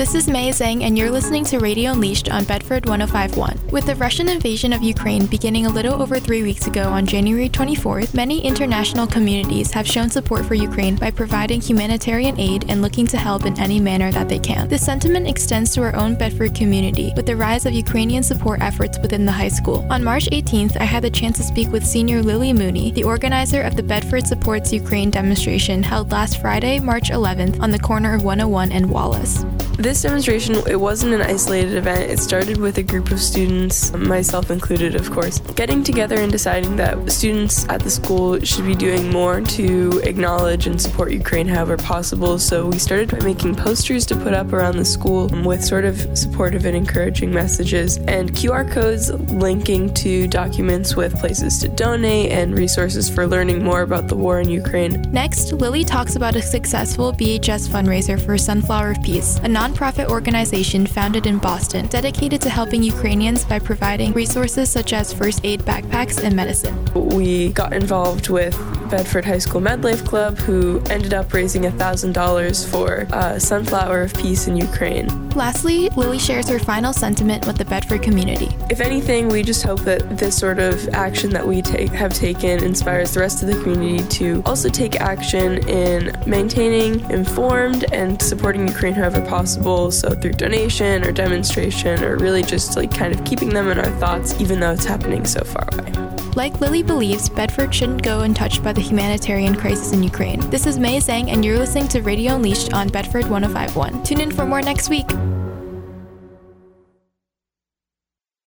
This is May Zhang, and you're listening to Radio Unleashed on Bedford 1051. With the Russian invasion of Ukraine beginning a little over three weeks ago on January 24th, many international communities have shown support for Ukraine by providing humanitarian aid and looking to help in any manner that they can. This sentiment extends to our own Bedford community, with the rise of Ukrainian support efforts within the high school. On March 18th, I had the chance to speak with senior Lily Mooney, the organizer of the Bedford Supports Ukraine demonstration held last Friday, March 11th, on the corner of 101 and Wallace. This demonstration, it wasn't an isolated event. It started with a group of students, myself included, of course, getting together and deciding that students at the school should be doing more to acknowledge and support Ukraine however possible. So we started by making posters to put up around the school with sort of supportive and encouraging messages and QR codes linking to documents with places to donate and resources for learning more about the war in Ukraine. Next, Lily talks about a successful BHS fundraiser for Sunflower of Peace, a non nonprofit organization founded in Boston dedicated to helping Ukrainians by providing resources such as first aid backpacks and medicine. We got involved with Bedford High School MedLife Club, who ended up raising $1,000 for uh, Sunflower of Peace in Ukraine. Lastly, Lily shares her final sentiment with the Bedford community. If anything, we just hope that this sort of action that we take, have taken inspires the rest of the community to also take action in maintaining informed and supporting Ukraine however possible. So through donation or demonstration, or really just like kind of keeping them in our thoughts, even though it's happening so far away. Like Lily believes, Bedford shouldn't go untouched by the humanitarian crisis in Ukraine. This is May Zhang, and you're listening to Radio Unleashed on Bedford 1051. Tune in for more next week.